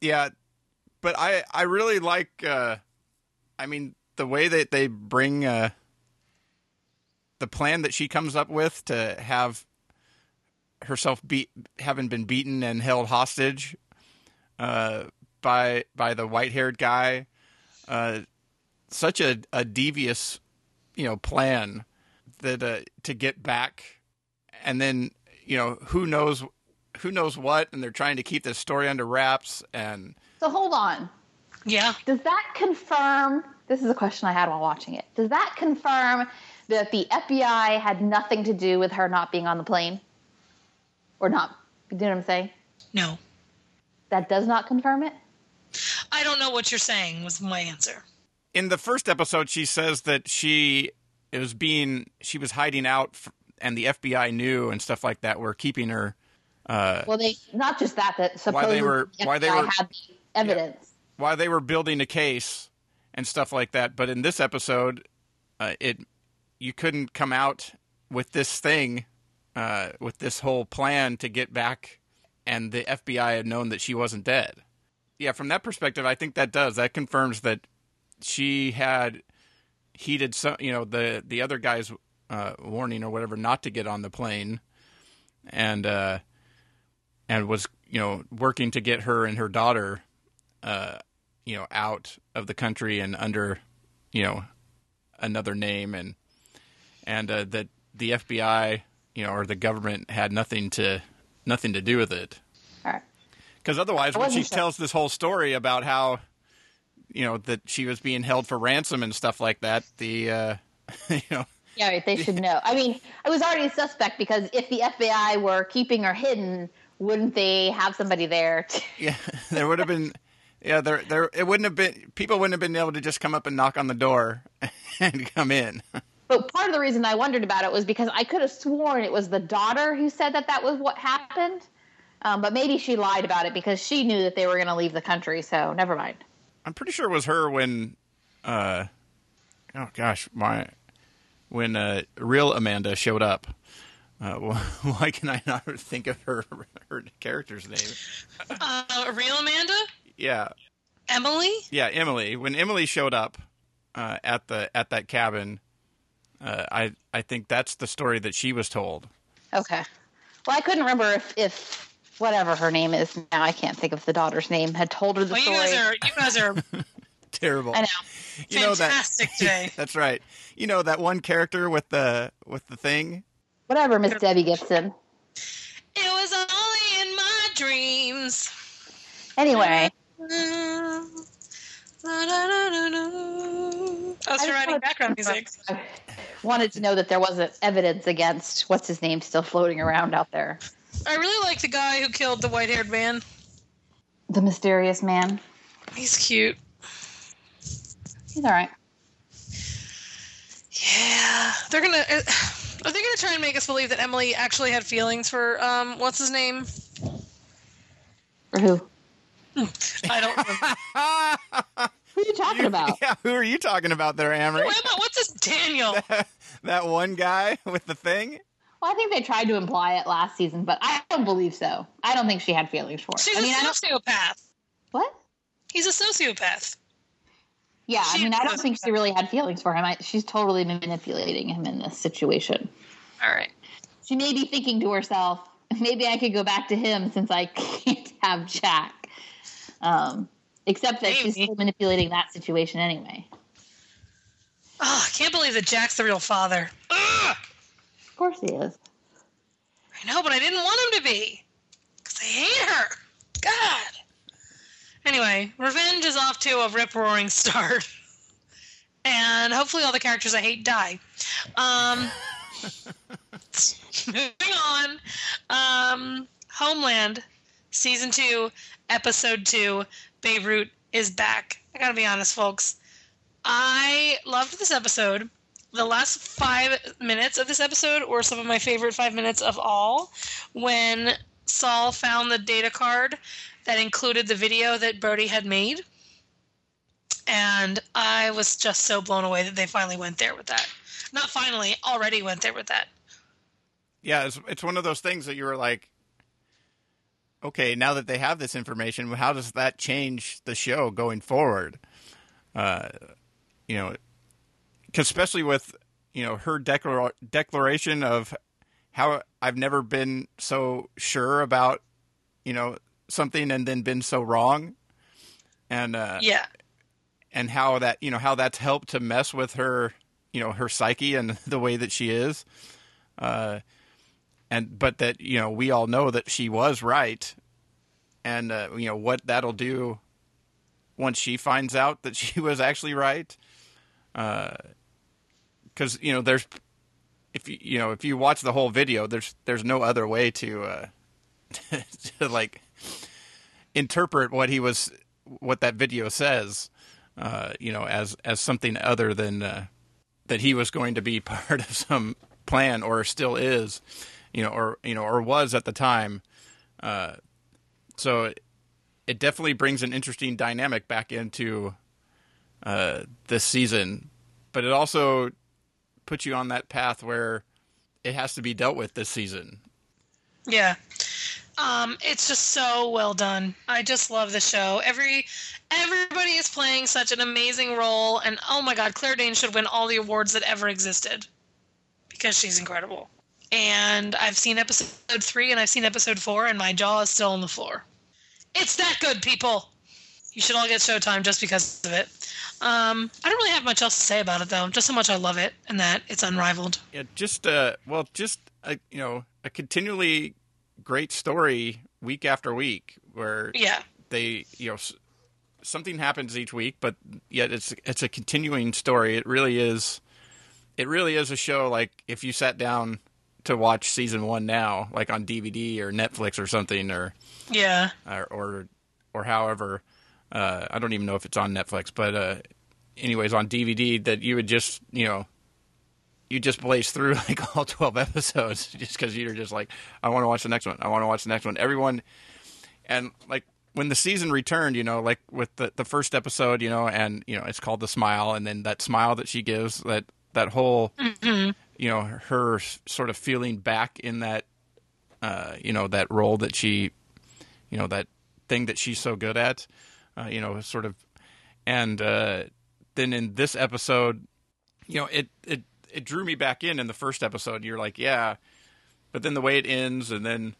yeah, but I I really like. Uh, I mean, the way that they bring uh, the plan that she comes up with to have herself beat, having been beaten and held hostage uh, by by the white haired guy. Uh, such a, a devious, you know, plan that uh, to get back, and then you know who knows who knows what, and they're trying to keep this story under wraps. And So hold on. Yeah. Does that confirm? This is a question I had while watching it. Does that confirm that the FBI had nothing to do with her not being on the plane? Or not? You know what I'm saying? No. That does not confirm it? I don't know what you're saying, was my answer. in the first episode, she says that she it was being she was hiding out, f- and the FBI knew and stuff like that were keeping her. Uh, Well, they not just that. That supposedly were- the why they were- had the evidence. while they were building a case and stuff like that. But in this episode, uh, it you couldn't come out with this thing, uh, with this whole plan to get back, and the FBI had known that she wasn't dead. Yeah, from that perspective, I think that does that confirms that she had heeded some, you know, the the other guy's uh, warning or whatever not to get on the plane, and uh, and was you know working to get her and her daughter uh, you know, out of the country and under, you know, another name, and and uh, that the FBI, you know, or the government had nothing to nothing to do with it. Right. Because otherwise, when she sure. tells this whole story about how, you know, that she was being held for ransom and stuff like that, the, uh, you know, Yeah, right. They should know. I mean, I was already a suspect because if the FBI were keeping her hidden, wouldn't they have somebody there? To, yeah, there would have been, yeah, there, there, it wouldn't have been, people wouldn't have been able to just come up and knock on the door and come in. But part of the reason I wondered about it was because I could have sworn it was the daughter who said that that was what happened. Um, but maybe she lied about it because she knew that they were going to leave the country. So never mind. I'm pretty sure it was her when, uh, oh gosh, my when uh, real Amanda showed up. Uh, wh- why can I not think of her her character's name? Uh, real Amanda? Yeah, Emily? yeah, Emily. When Emily showed up uh, at the at that cabin, uh, I I think that's the story that she was told. Okay. Well, I couldn't remember if, if whatever her name is now. I can't think of the daughter's name. Had told her the Well, you story. guys are you guys are Terrible. I know. You know that. fantastic today. That's right. You know that one character with the with the thing. Whatever, Miss Debbie Gibson. It was only in my dreams. Anyway, La, la, la, la, la. Us I writing wanted- background music. I wanted to know that there wasn't evidence against what's his name still floating around out there. I really like the guy who killed the white haired man. The mysterious man. He's cute. He's all right. Yeah, they're gonna. Uh, are they gonna try and make us believe that Emily actually had feelings for um what's his name? For who? I don't remember. Who are you talking about? Yeah, who are you talking about there, Amrie? Who am I? What's this Daniel? that one guy with the thing? Well, I think they tried to imply it last season, but I don't believe so. I don't think she had feelings for it. She's I mean, a I don't. sociopath. What? He's a sociopath. Yeah, she I mean, I don't think she really had feelings for him. I, she's totally manipulating him in this situation. All right. She may be thinking to herself, maybe I could go back to him since I can't have Jack. Um, except that she's still manipulating that situation anyway. Oh, I can't believe that Jack's the real father. Ugh! Of course he is. I know, but I didn't want him to be. Because I hate her. God. Anyway, Revenge is off to a rip roaring start. And hopefully all the characters I hate die. Um, moving on. Um, Homeland, Season 2, Episode 2, Beirut is back. I gotta be honest, folks. I loved this episode. The last five minutes of this episode were some of my favorite five minutes of all. When Saul found the data card that included the video that Brody had made. And I was just so blown away that they finally went there with that. Not finally, already went there with that. Yeah, it's, it's one of those things that you were like, okay, now that they have this information, how does that change the show going forward? Uh, you know, 'cause especially with you know her declar- declaration of how I've never been so sure about you know something and then been so wrong, and uh, Yeah. and how that you know how that's helped to mess with her you know her psyche and the way that she is uh and but that you know we all know that she was right. And uh, you know what that'll do once she finds out that she was actually right. Because you know there's if you you know if you watch the whole video there's there's no other way to uh to like interpret what he was what that video says uh you know as as something other than uh that he was going to be part of some plan or still is you know or you know or was at the time uh so it, it definitely brings an interesting dynamic back into uh this season but it also puts you on that path where it has to be dealt with this season Yeah. Um, it's just so well done. I just love the show. Every everybody is playing such an amazing role, and oh my god, Claire Danes should win all the awards that ever existed because she's incredible. And I've seen episode three and I've seen episode four, and my jaw is still on the floor. It's that good, people. You should all get Showtime just because of it. Um, I don't really have much else to say about it though. Just how much I love it and that it's unrivaled. Yeah, just uh, well, just a, you know, a continually great story week after week, where Yeah. they, you know, something happens each week, but yet it's it's a continuing story. It really is. It really is a show. Like if you sat down to watch season one now, like on DVD or Netflix or something, or Yeah. or or, or however, uh, I don't even know if it's on Netflix, but uh, anyways, on DVD, that you would just you know you just blaze through like all 12 episodes just because you're just like i want to watch the next one. I want to watch the next one. Everyone and like when the season returned you know like with the, the first episode you know and you know it's called the smile and then that smile that she gives that that whole you know her sort of feeling back in that uh you know that role that she you know that thing that she's so good at uh, you know sort of and uh then in this episode you know it it it drew me back in in the first episode. You're like yeah but then the way it ends and then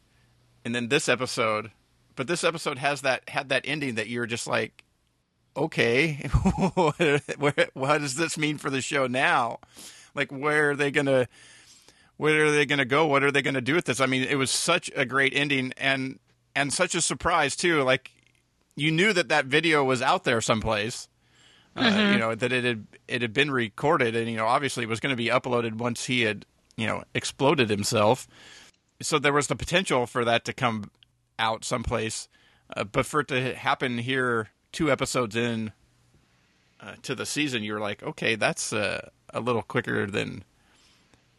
and then this episode but this episode has that had that ending that you're just like okay what, what does this mean for the show now like where are they gonna where are they gonna go? What are they gonna do with this? I mean it was such a great ending and and such a surprise too. Like you knew that that video was out there someplace Uh, You know that it had it had been recorded, and you know obviously it was going to be uploaded once he had you know exploded himself. So there was the potential for that to come out someplace, uh, but for it to happen here, two episodes in uh, to the season, you're like, okay, that's uh, a little quicker than.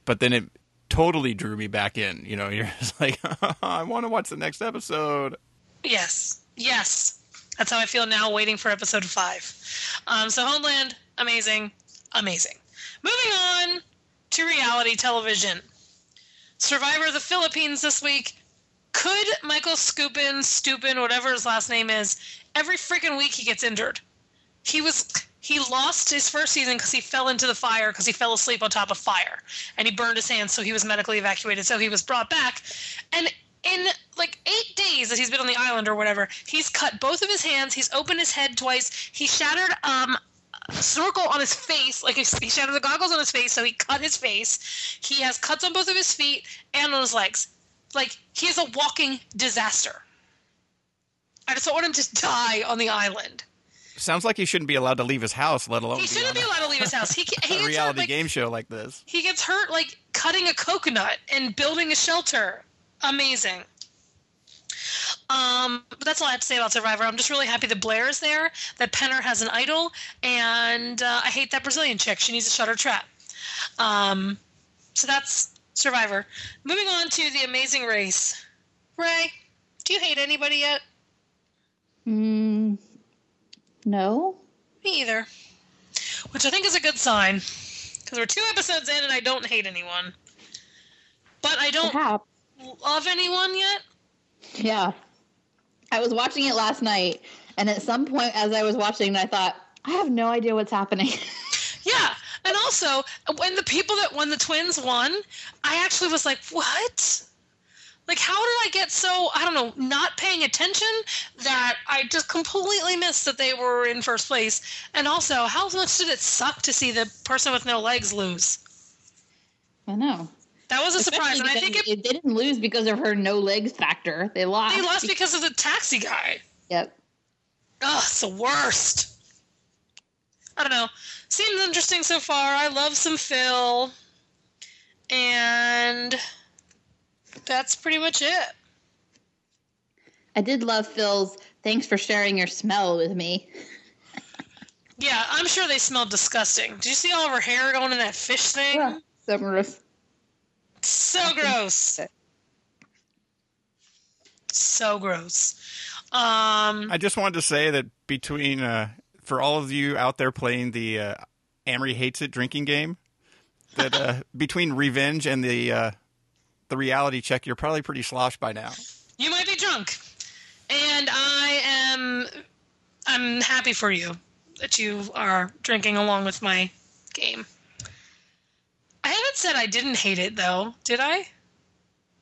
But then it totally drew me back in. You know, you're just like, I want to watch the next episode. Yes, yes. That's how I feel now, waiting for episode five. Um, so Homeland, amazing, amazing. Moving on to reality television. Survivor of the Philippines this week. Could Michael Skupin, Stupin, whatever his last name is, every freaking week he gets injured. He was he lost his first season because he fell into the fire because he fell asleep on top of fire and he burned his hands, so he was medically evacuated. So he was brought back, and in like eight days that he's been on the island or whatever, he's cut both of his hands. He's opened his head twice. He shattered um snorkel on his face, like he he shattered the goggles on his face, so he cut his face. He has cuts on both of his feet and on his legs. Like he is a walking disaster. I just don't want him to die on the island. Sounds like he shouldn't be allowed to leave his house, let alone He be shouldn't on be allowed to leave his house. He, ca- he a gets hurt, reality like, game show like this. He gets hurt like cutting a coconut and building a shelter. Amazing. Um, but that's all I have to say about Survivor. I'm just really happy that Blair is there, that Penner has an idol, and uh, I hate that Brazilian chick. She needs to shut her trap. Um, so that's Survivor. Moving on to The Amazing Race. Rae, do you hate anybody yet? Mm, no. Me either. Which I think is a good sign. Because we're two episodes in and I don't hate anyone. But I don't Perhaps. love anyone yet. Yeah. I was watching it last night, and at some point as I was watching, I thought, I have no idea what's happening. Yeah. And also, when the people that won the twins won, I actually was like, what? Like, how did I get so, I don't know, not paying attention that I just completely missed that they were in first place? And also, how much did it suck to see the person with no legs lose? I know. That was a surprise. And I think because it, they didn't lose because of her no legs factor. They lost. they lost because of the taxi guy. Yep. Ugh, it's the worst. I don't know. Seems interesting so far. I love some Phil. And that's pretty much it. I did love Phil's. Thanks for sharing your smell with me. Yeah, I'm sure they smell disgusting. Did you see all of her hair going in that fish thing? Yeah, So gross. So gross. So gross. Um, I just wanted to say that between uh, for all of you out there playing the uh, Amrie hates it drinking game, that uh, between revenge and the uh, the reality check, you're probably pretty sloshed by now. you might be drunk, and I am. I'm happy for you that you are drinking along with my game. I haven't said I didn't hate it though, did I?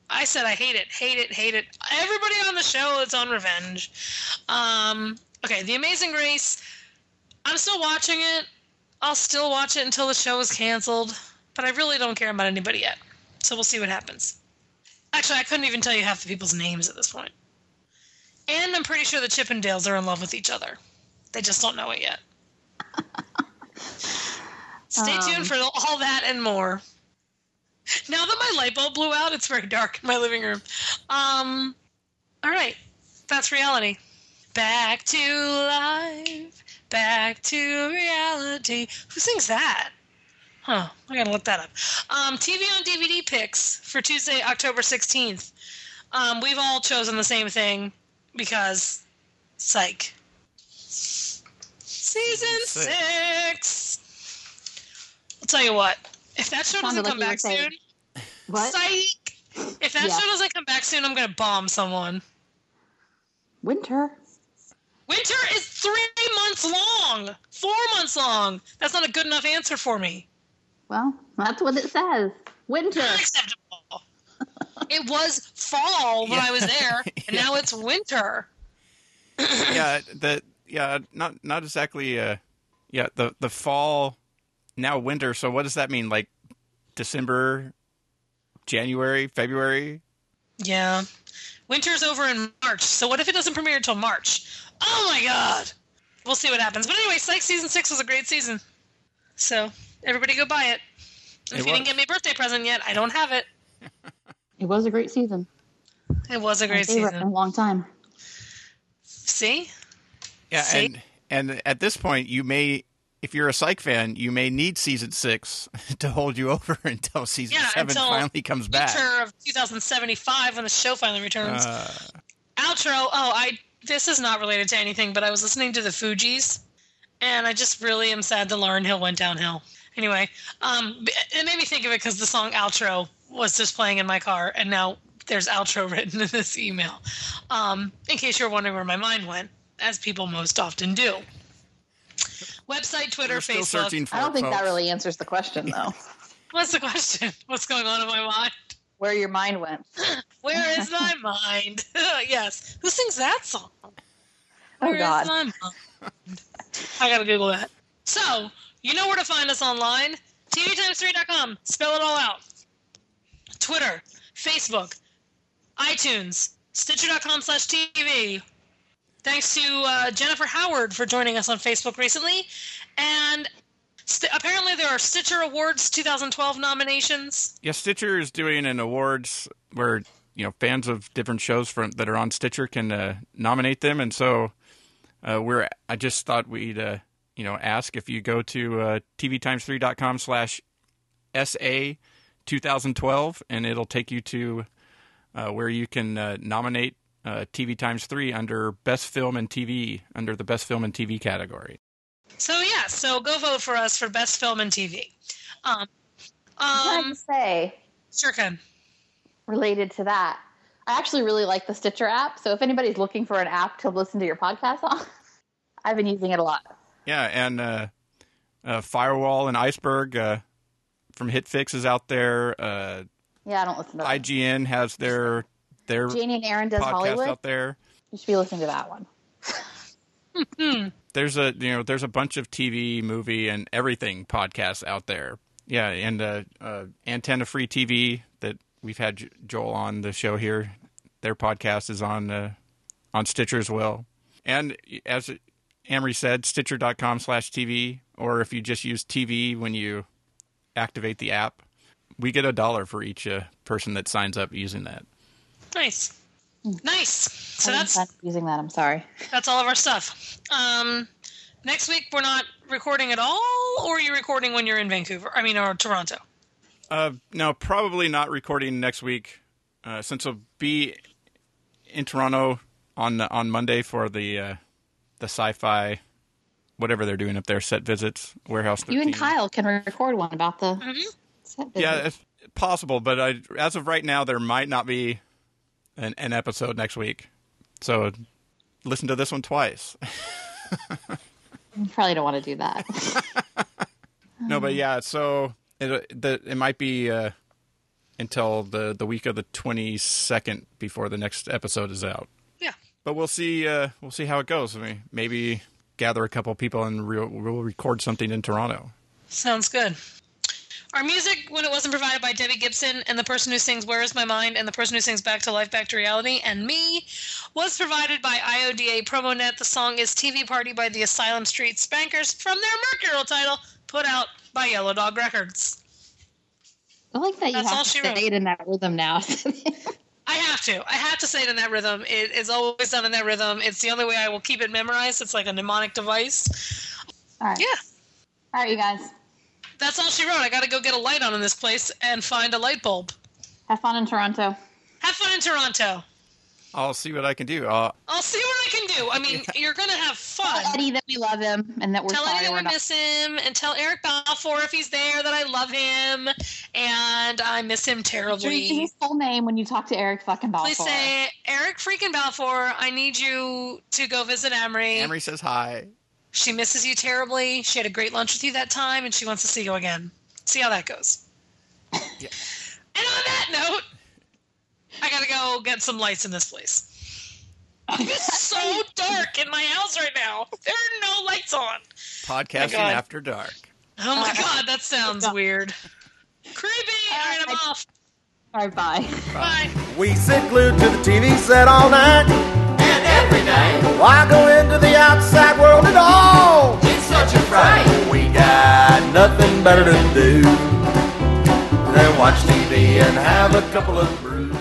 I said I hate it, hate it, hate it. Everybody on the show is on revenge. Um, okay, The Amazing Race. I'm still watching it. I'll still watch it until the show is canceled, but I really don't care about anybody yet. So we'll see what happens. Actually, I couldn't even tell you half the people's names at this point. And I'm pretty sure the Chippendales are in love with each other. They just don't know it yet. Stay Um. tuned for all that and more. Now that my light bulb blew out, it's very dark in my living room. Um, all right, that's reality. Back to life, back to reality. Who sings that? Huh, I gotta look that up. Um, TV on DVD picks for Tuesday, October 16th. Um, we've all chosen the same thing because, psych. Season Six. six. I'll tell you what. If that show doesn't come back saying- soon, What? psych. If that Yeah. show doesn't come back soon, I'm gonna bomb someone. Winter. Winter is three months long, four months long. That's not a good enough answer for me. Well, that's what it says. Winter. Unacceptable. it was fall when Yeah. I was there, and now it's winter. yeah, the yeah, not not exactly. Uh, yeah, the the fall, now winter. So what does that mean? Like December, January, February? Yeah. Winter's over in March, so what if it doesn't premiere until March? Oh my god! we'll see what happens. But anyway, Psych season six was a great season. So everybody go buy it. If It you didn't get me a birthday present yet, I don't have it. It was a great season. It was a great season. in a long time. See? Yeah, See? and and at this point, you may, if you're a Psych fan, you may need season six to hold you over until season Yeah, seven until finally comes back. Future of 2075 when the show finally returns. Uh, Outro. Oh, I. This is not related to anything, but I was listening to the Fugees, and I just really am sad that Lauryn Hill went downhill. Anyway, um, it made me think of it because the song "Outro" was just playing in my car, and now there's "Outro" written in this email. Um, in case you're wondering where my mind went, as people most often do. Website, Twitter, we're still Facebook. searching for I don't it, think that really answers the question, though. What's the question? What's going on in my mind? Where your mind went. Where is my mind? yes. Who sings that song? Oh, Where is God. my mind? I gotta Google that. So, you know where to find us online. TVTimes3.com. Spell it all out. Twitter, Facebook, iTunes, Stitcher.com slash TV. Thanks to uh, Jennifer Howard for joining us on Facebook recently. And st- apparently there are Stitcher Awards 2012 nominations. Yeah, Stitcher is doing an awards where you know fans of different shows from that are on Stitcher can uh, nominate them, and so uh, we're. I just thought we'd uh, you know ask if you go to uh, tvtimes3.com slash sa 2012, and it'll take you to uh, where you can uh, nominate uh, TV Times Three under Best Film and TV under the Best Film and TV category. So yeah, so go vote for us for best film and TV. Um, Can I um, say, sure can. related to that, I actually really like the Stitcher app. So if anybody's looking for an app to listen to your podcast on, I've been using it a lot. Yeah, and uh, uh, Firewall and Iceberg uh, from HitFix is out there. Uh, Yeah, I don't listen to that. IGN has their their Janie and Aaron does podcast Hollywood. out there. You should be listening to that one. There's a you know there's a bunch of TV, movie, and everything podcasts out there. Yeah, and uh, uh, Antenna Free TV that we've had J- Joel on the show here. Their podcast is on uh, on Stitcher as well. And as Amrie said, Stitcher.com slash TV, or if you just use TV when you activate the app, we get a dollar for each uh, person that signs up using that. Nice, nice. So I haven't that's using that. I'm sorry. that's all of our stuff. Um, next week we're not recording at all, or are you recording when you're in Vancouver? I mean, or Toronto. Uh, no, probably not recording next week, uh, since we'll be in Toronto on on Monday for the uh, the sci-fi, whatever they're doing up there, set visits, warehouse. 13. You and Kyle can record one about the Mhm. set Yeah, it's possible, but I, as of right now, there might not be an, an episode next week. So listen to this one twice. You probably don't want to do that. No, but yeah, so it the, it might be uh, until the the week of the twenty second before the next episode is out. Yeah. But we'll see. Uh, we'll see how it goes. I mean, maybe gather a couple people and re- we'll record something in Toronto. Sounds good. Our music, when it wasn't provided by Debbie Gibson and the person who sings Where Is My Mind and the person who sings Back to Life, Back to Reality and me, was provided by IODA PromoNet. The song is TV Party by the Asylum Street Spankers from their Mercurial title, put out by Yellow Dog Records. I like that you That's all have to she say wrote. it in that rhythm now. I have to. I have to say it in that rhythm. It is always done in that rhythm. It's the only way I will keep it memorized. It's like a mnemonic device. all right. Yeah. All right, you guys. That's all she wrote. I got to go get a light on in this place and find a light bulb. Have fun in Toronto. Have fun in Toronto. I'll see what I can do. Uh, I'll see what I can do. I mean, you're going to have fun. Tell Eddie that we love him and that we're Tell sorry Eddie that we're not. miss him, and tell Eric Balfour if he's there that I love him, and I miss him Sure, you terribly. his full name when you talk to Eric fucking Balfour. Please say, Eric freaking Balfour, I need you to go visit Amrie. Amrie says hi. She misses you terribly. She had a great lunch with you that time, and she wants to see you again. See how that goes. Yeah. And on that note, I gotta go get some lights in this place. It's so dark in my house right now. There are no lights on. Podcasting oh after dark. Oh my uh, god, that sounds weird. Creepy. Uh, all right, I'm off. All right, bye. Bye. We sit glued to the TV set all night and every night. Why go into the outside world at all? It's such a fright. We got nothing better to do than watch TV and have a couple of brews.